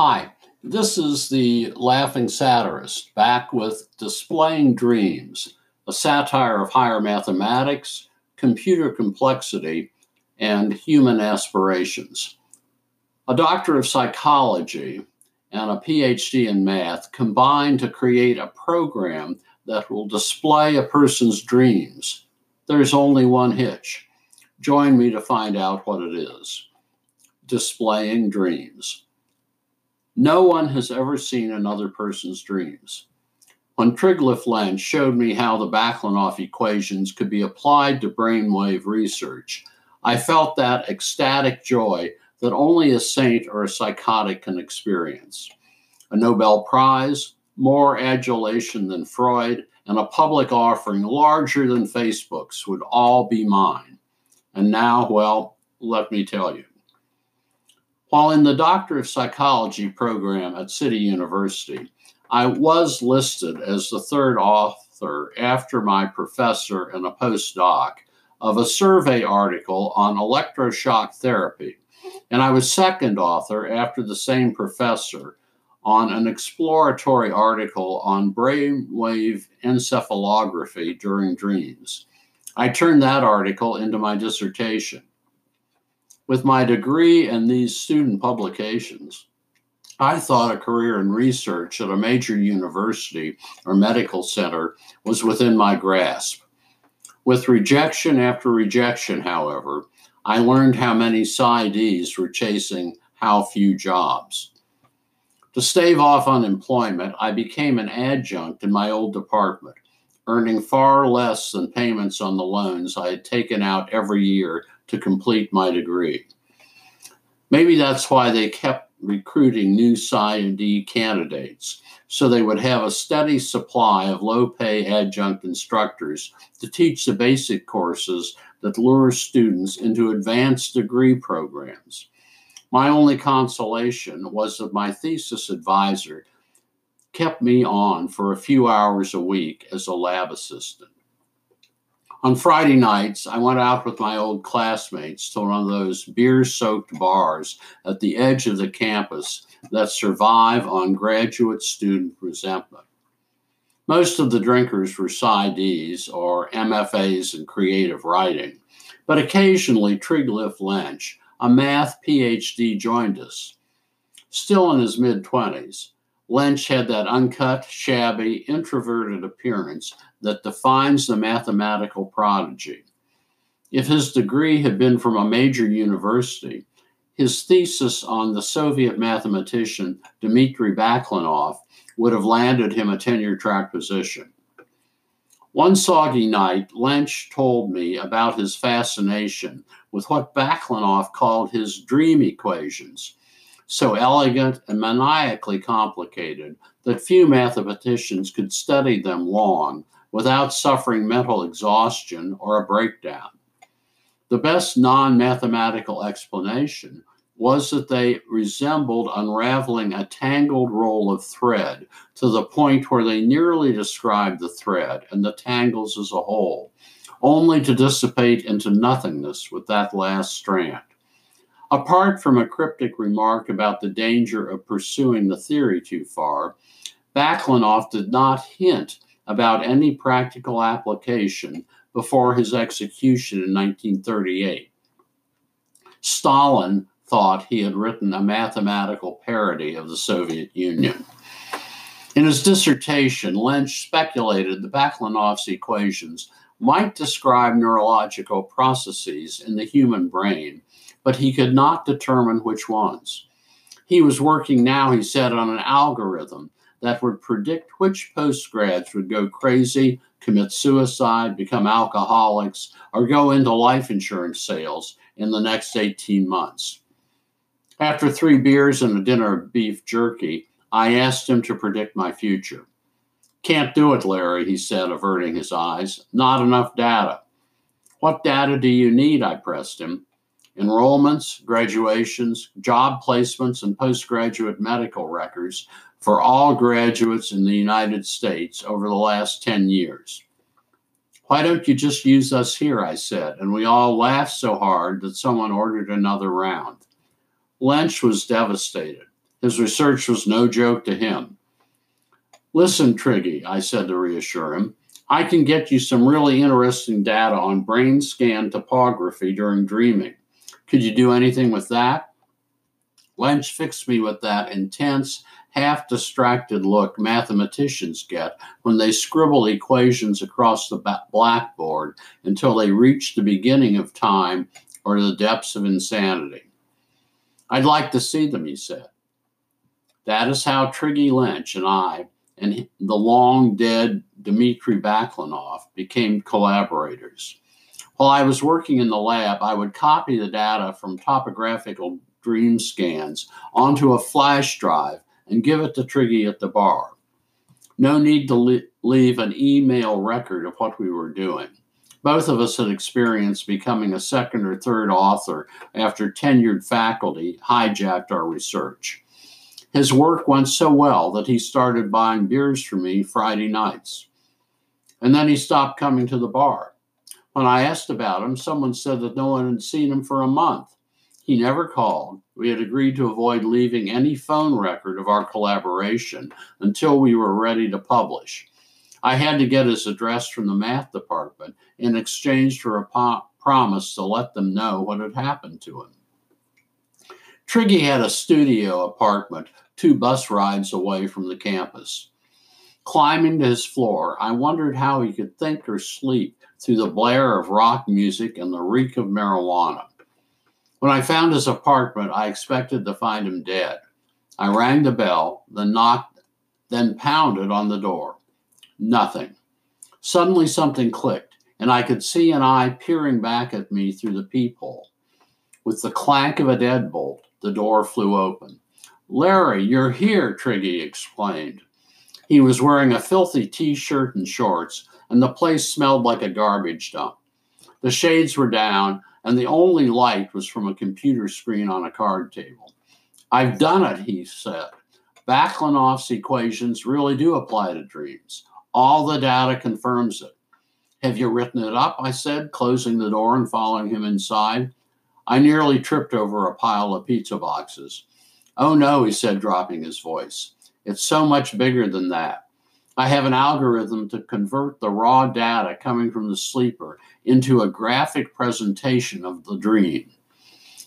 Hi, this is the Laughing Satirist back with Displaying Dreams, a satire of higher mathematics, computer complexity, and human aspirations. A doctor of psychology and a PhD in math combine to create a program that will display a person's dreams. There's only one hitch. Join me to find out what it is. Displaying Dreams. No one has ever seen another person's dreams. When Lynch showed me how the Baklanov equations could be applied to brainwave research, I felt that ecstatic joy that only a saint or a psychotic can experience. A Nobel Prize, more adulation than Freud, and a public offering larger than Facebook's would all be mine. And now, well, let me tell you. While in the Doctor of Psychology program at City University, I was listed as the third author after my professor and a postdoc of a survey article on electroshock therapy, and I was second author after the same professor on an exploratory article on brainwave encephalography during dreams. I turned that article into my dissertation. With my degree and these student publications, I thought a career in research at a major university or medical center was within my grasp. With rejection after rejection, however, I learned how many PsyDs were chasing how few jobs. To stave off unemployment, I became an adjunct in my old department, earning far less than payments on the loans I had taken out every year to complete my degree. Maybe that's why they kept recruiting new PsyD candidates, so they would have a steady supply of low pay adjunct instructors to teach the basic courses that lure students into advanced degree programs. My only consolation was that my thesis advisor kept me on for a few hours a week as a lab assistant. On Friday nights, I went out with my old classmates to one of those beer soaked bars at the edge of the campus that survive on graduate student resentment. Most of the drinkers were PsyDs or MFAs in creative writing, but occasionally Triglav Lynch, a math PhD, joined us. Still in his mid 20s, Lynch had that uncut, shabby, introverted appearance that defines the mathematical prodigy. If his degree had been from a major university, his thesis on the Soviet mathematician Dmitry Baklanov would have landed him a tenure track position. One soggy night, Lynch told me about his fascination with what Baklanov called his dream equations, so elegant and maniacally complicated that few mathematicians could study them long without suffering mental exhaustion or a breakdown. The best non mathematical explanation was that they resembled unraveling a tangled roll of thread to the point where they nearly described the thread and the tangles as a whole, only to dissipate into nothingness with that last strand. Apart from a cryptic remark about the danger of pursuing the theory too far, Baklanov did not hint about any practical application before his execution in 1938. Stalin thought he had written a mathematical parody of the Soviet Union. In his dissertation, Lynch speculated that Baklanov's equations might describe neurological processes in the human brain, but he could not determine which ones. He was working now, he said, on an algorithm that would predict which postgrads would go crazy, commit suicide, become alcoholics, or go into life insurance sales in the next 18 months. After three beers and a dinner of beef jerky, I asked him to predict my future. Can't do it, Larry, he said, averting his eyes. Not enough data. What data do you need? I pressed him. Enrollments, graduations, job placements, and postgraduate medical records for all graduates in the United States over the last 10 years. Why don't you just use us here? I said, and we all laughed so hard that someone ordered another round. Lynch was devastated. His research was no joke to him. Listen, Triggy, I said to reassure him, I can get you some really interesting data on brain scan topography during dreaming. Could you do anything with that? Lynch fixed me with that intense, half distracted look mathematicians get when they scribble equations across the blackboard until they reach the beginning of time or the depths of insanity. I'd like to see them, he said. That is how Triggy Lynch and I and the long dead Dmitry Baklanov became collaborators. While I was working in the lab, I would copy the data from topographical dream scans onto a flash drive and give it to Triggy at the bar. No need to leave an email record of what we were doing. Both of us had experienced becoming a second or third author after tenured faculty hijacked our research. His work went so well that he started buying beers for me Friday nights. And then he stopped coming to the bar. When I asked about him, someone said that no one had seen him for a month. He never called. We had agreed to avoid leaving any phone record of our collaboration until we were ready to publish. I had to get his address from the math department in exchange for a po- promise to let them know what had happened to him. Triggy had a studio apartment two bus rides away from the campus. Climbing to his floor, I wondered how he could think or sleep through the blare of rock music and the reek of marijuana. When I found his apartment, I expected to find him dead. I rang the bell, then knocked, then pounded on the door. Nothing. Suddenly something clicked, and I could see an eye peering back at me through the peephole. With the clank of a deadbolt, the door flew open. Larry, you're here, Triggy explained. He was wearing a filthy t shirt and shorts, and the place smelled like a garbage dump. The shades were down, and the only light was from a computer screen on a card table. I've done it, he said. Baklanov's equations really do apply to dreams. All the data confirms it. Have you written it up? I said, closing the door and following him inside. I nearly tripped over a pile of pizza boxes. Oh no, he said, dropping his voice. It's so much bigger than that. I have an algorithm to convert the raw data coming from the sleeper into a graphic presentation of the dream.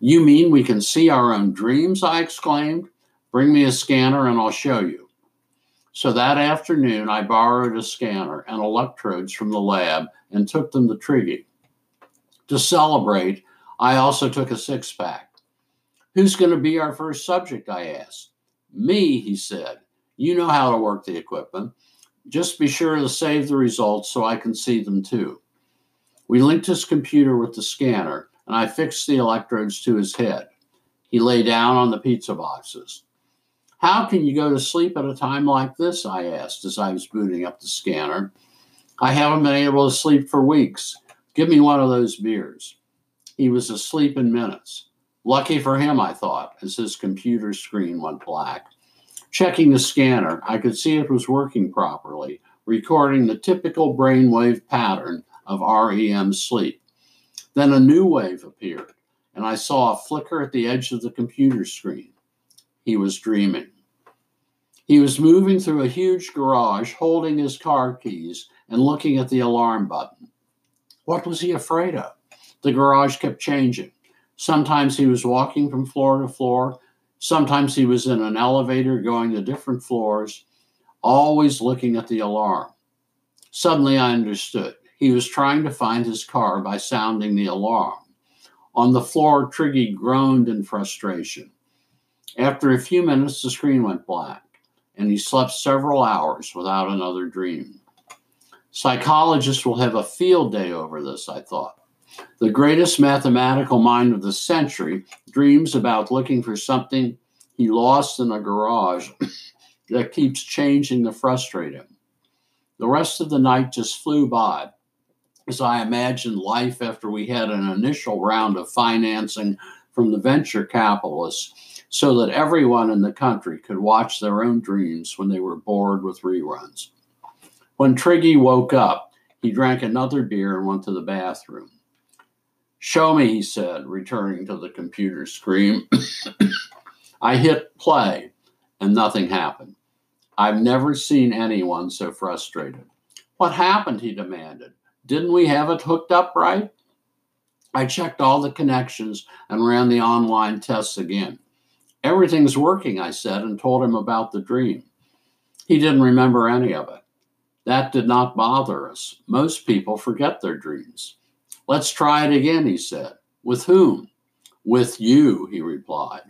You mean we can see our own dreams? I exclaimed. Bring me a scanner and I'll show you. So that afternoon, I borrowed a scanner and electrodes from the lab and took them to Triggy. To celebrate, I also took a six pack. Who's going to be our first subject? I asked. Me, he said. You know how to work the equipment. Just be sure to save the results so I can see them too. We linked his computer with the scanner, and I fixed the electrodes to his head. He lay down on the pizza boxes. How can you go to sleep at a time like this? I asked as I was booting up the scanner. I haven't been able to sleep for weeks. Give me one of those beers. He was asleep in minutes. Lucky for him, I thought, as his computer screen went black. Checking the scanner, I could see it was working properly, recording the typical brainwave pattern of REM sleep. Then a new wave appeared, and I saw a flicker at the edge of the computer screen. He was dreaming. He was moving through a huge garage, holding his car keys and looking at the alarm button. What was he afraid of? The garage kept changing. Sometimes he was walking from floor to floor. Sometimes he was in an elevator going to different floors, always looking at the alarm. Suddenly I understood. He was trying to find his car by sounding the alarm. On the floor, Triggy groaned in frustration. After a few minutes, the screen went black and he slept several hours without another dream. Psychologists will have a field day over this, I thought. The greatest mathematical mind of the century dreams about looking for something he lost in a garage that keeps changing to frustrate him. The rest of the night just flew by as I imagined life after we had an initial round of financing from the venture capitalists so that everyone in the country could watch their own dreams when they were bored with reruns. When Triggy woke up, he drank another beer and went to the bathroom. Show me, he said, returning to the computer screen. I hit play, and nothing happened. I've never seen anyone so frustrated. What happened? He demanded. Didn't we have it hooked up right? I checked all the connections and ran the online tests again. Everything's working, I said, and told him about the dream. He didn't remember any of it. That did not bother us. Most people forget their dreams. Let's try it again, he said. With whom? With you, he replied.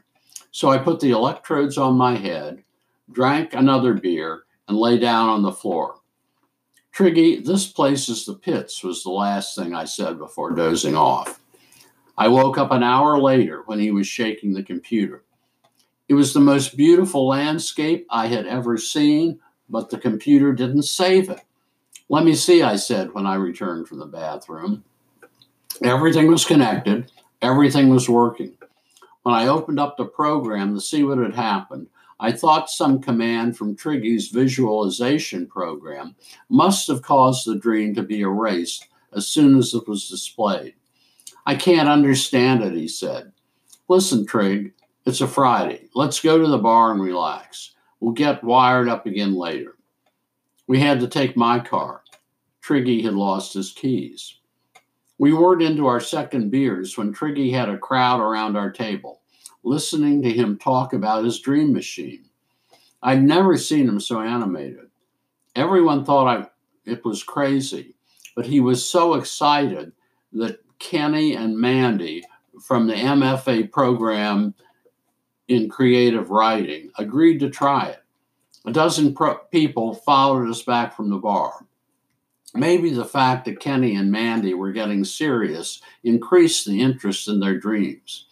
So I put the electrodes on my head, drank another beer, and lay down on the floor. Triggy, this place is the pits, was the last thing I said before dozing off. I woke up an hour later when he was shaking the computer. It was the most beautiful landscape I had ever seen, but the computer didn't save it. Let me see, I said when I returned from the bathroom. Everything was connected, everything was working. When I opened up the program to see what had happened, I thought some command from Triggy's visualization program must have caused the dream to be erased as soon as it was displayed. I can't understand it, he said. Listen, Trig, it's a Friday. Let's go to the bar and relax. We'll get wired up again later. We had to take my car. Triggy had lost his keys. We weren't into our second beers when Triggy had a crowd around our table, listening to him talk about his dream machine. I'd never seen him so animated. Everyone thought I, it was crazy, but he was so excited that Kenny and Mandy from the MFA program in creative writing agreed to try it. A dozen pro- people followed us back from the bar. Maybe the fact that Kenny and Mandy were getting serious increased the interest in their dreams.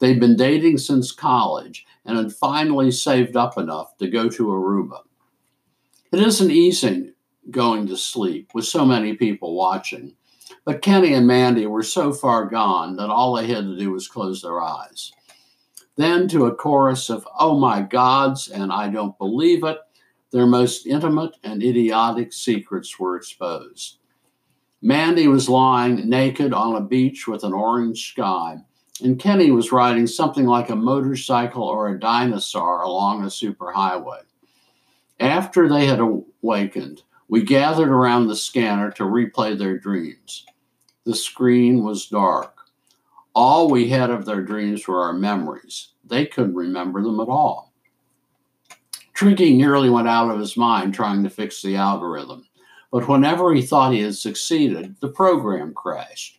They'd been dating since college and had finally saved up enough to go to Aruba. It isn't easy going to sleep with so many people watching, but Kenny and Mandy were so far gone that all they had to do was close their eyes. Then to a chorus of, Oh my gods, and I don't believe it, their most intimate and idiotic secrets were exposed. Mandy was lying naked on a beach with an orange sky, and Kenny was riding something like a motorcycle or a dinosaur along a superhighway. After they had awakened, we gathered around the scanner to replay their dreams. The screen was dark. All we had of their dreams were our memories. They couldn't remember them at all. Triggy nearly went out of his mind trying to fix the algorithm, but whenever he thought he had succeeded, the program crashed.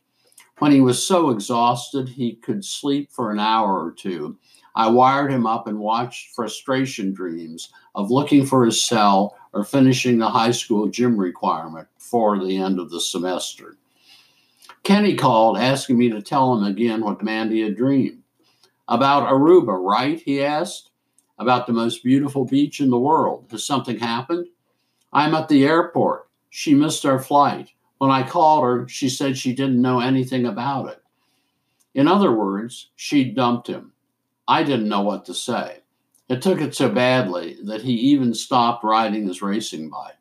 When he was so exhausted he could sleep for an hour or two, I wired him up and watched frustration dreams of looking for his cell or finishing the high school gym requirement before the end of the semester. Kenny called asking me to tell him again what Mandy had dreamed. About Aruba, right? He asked. About the most beautiful beach in the world. Has something happened? I'm at the airport. She missed our flight. When I called her, she said she didn't know anything about it. In other words, she dumped him. I didn't know what to say. It took it so badly that he even stopped riding his racing bike.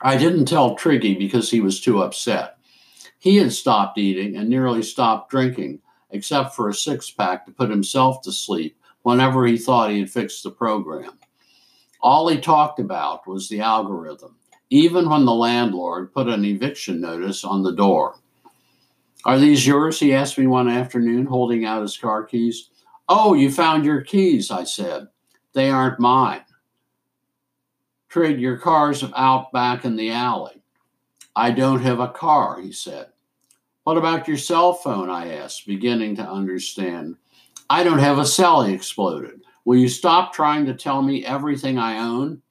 I didn't tell Triggy because he was too upset. He had stopped eating and nearly stopped drinking, except for a six pack to put himself to sleep whenever he thought he had fixed the program. All he talked about was the algorithm, even when the landlord put an eviction notice on the door. Are these yours? He asked me one afternoon, holding out his car keys. Oh, you found your keys, I said. They aren't mine. Trade your cars out back in the alley. I don't have a car, he said. What about your cell phone? I asked, beginning to understand. I don't have a cell, he exploded. Will you stop trying to tell me everything I own?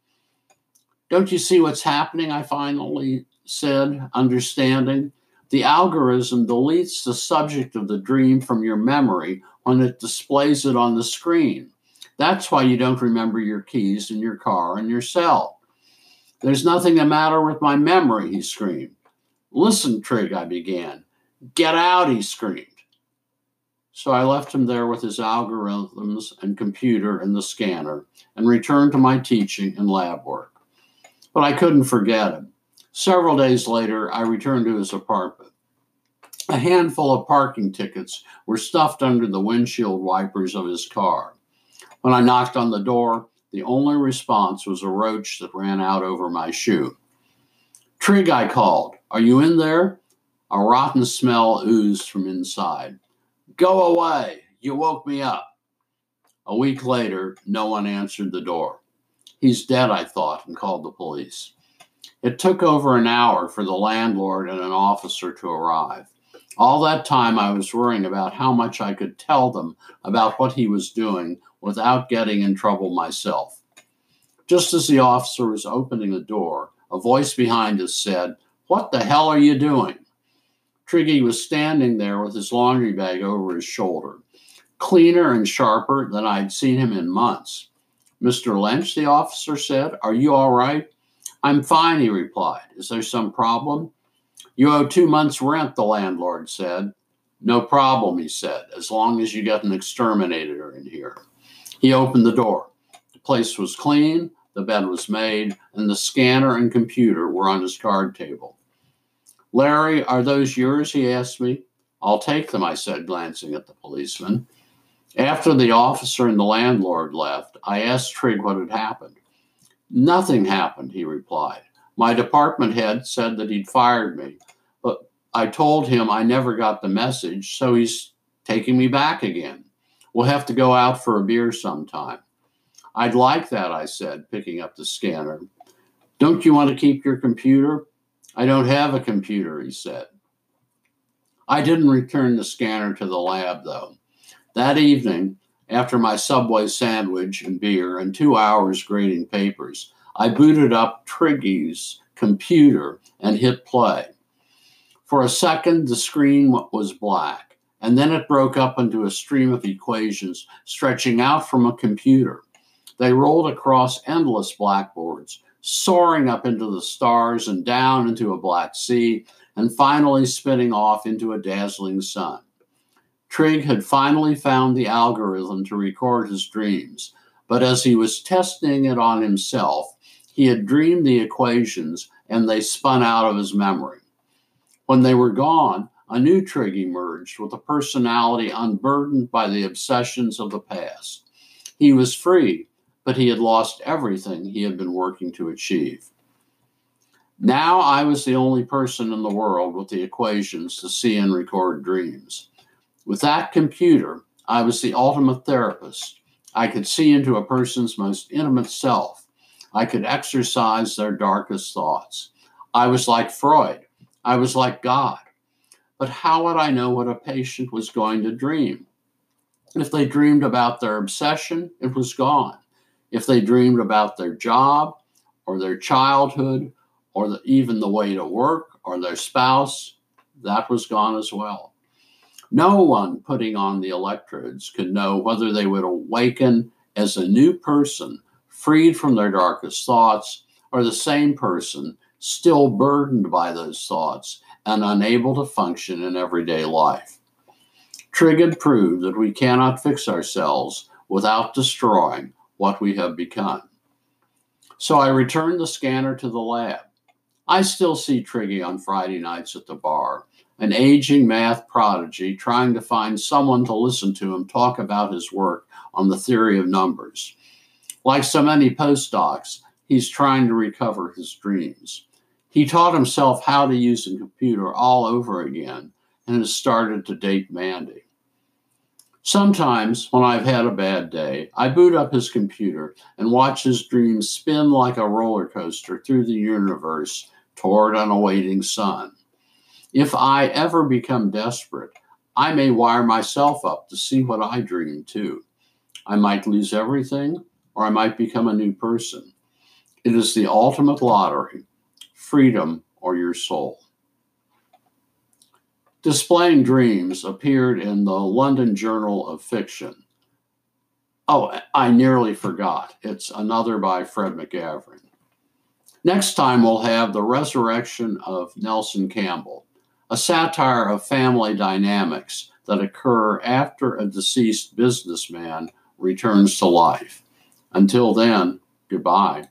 Don't you see what's happening? I finally said, understanding. The algorithm deletes the subject of the dream from your memory when it displays it on the screen. That's why you don't remember your keys in your car and your cell. There's nothing the matter with my memory, he screamed. Listen, Trig, I began. Get out, he screamed. So I left him there with his algorithms and computer and the scanner and returned to my teaching and lab work. But I couldn't forget him. Several days later, I returned to his apartment. A handful of parking tickets were stuffed under the windshield wipers of his car. When I knocked on the door, the only response was a roach that ran out over my shoe. Trig, I called. Are you in there? A rotten smell oozed from inside. Go away! You woke me up. A week later, no one answered the door. He's dead, I thought, and called the police. It took over an hour for the landlord and an officer to arrive. All that time, I was worrying about how much I could tell them about what he was doing without getting in trouble myself. Just as the officer was opening the door, a voice behind us said, What the hell are you doing? Triggy was standing there with his laundry bag over his shoulder, cleaner and sharper than I'd seen him in months. Mr. Lynch, the officer said, Are you all right? I'm fine, he replied. Is there some problem? You owe two months' rent, the landlord said. No problem, he said, as long as you get an exterminator in here. He opened the door. The place was clean, the bed was made, and the scanner and computer were on his card table. Larry, are those yours? he asked me. I'll take them, I said, glancing at the policeman. After the officer and the landlord left, I asked Trigg what had happened. Nothing happened, he replied. My department head said that he'd fired me, but I told him I never got the message, so he's taking me back again. We'll have to go out for a beer sometime. I'd like that, I said, picking up the scanner. Don't you want to keep your computer? I don't have a computer, he said. I didn't return the scanner to the lab, though. That evening, after my Subway sandwich and beer and two hours grading papers, I booted up Triggy's computer and hit play. For a second, the screen was black, and then it broke up into a stream of equations stretching out from a computer. They rolled across endless blackboards, soaring up into the stars and down into a black sea, and finally spinning off into a dazzling sun. Trigg had finally found the algorithm to record his dreams, but as he was testing it on himself, he had dreamed the equations and they spun out of his memory. When they were gone, a new Trigg emerged with a personality unburdened by the obsessions of the past. He was free, but he had lost everything he had been working to achieve. Now I was the only person in the world with the equations to see and record dreams. With that computer, I was the ultimate therapist. I could see into a person's most intimate self. I could exercise their darkest thoughts. I was like Freud. I was like God. But how would I know what a patient was going to dream? If they dreamed about their obsession, it was gone. If they dreamed about their job or their childhood or the, even the way to work or their spouse, that was gone as well. No one putting on the electrodes could know whether they would awaken as a new person, freed from their darkest thoughts, or the same person, still burdened by those thoughts and unable to function in everyday life. Trigg proved that we cannot fix ourselves without destroying what we have become. So I returned the scanner to the lab. I still see Triggy on Friday nights at the bar, an aging math prodigy trying to find someone to listen to him talk about his work on the theory of numbers. Like so many postdocs, he's trying to recover his dreams. He taught himself how to use a computer all over again and has started to date Mandy. Sometimes, when I've had a bad day, I boot up his computer and watch his dreams spin like a roller coaster through the universe toward an awaiting sun. If I ever become desperate, I may wire myself up to see what I dream too. I might lose everything, or I might become a new person. It is the ultimate lottery freedom or your soul. Displaying Dreams appeared in the London Journal of Fiction. Oh, I nearly forgot. It's another by Fred McGavran. Next time, we'll have The Resurrection of Nelson Campbell a satire of family dynamics that occur after a deceased businessman returns to life. Until then, goodbye.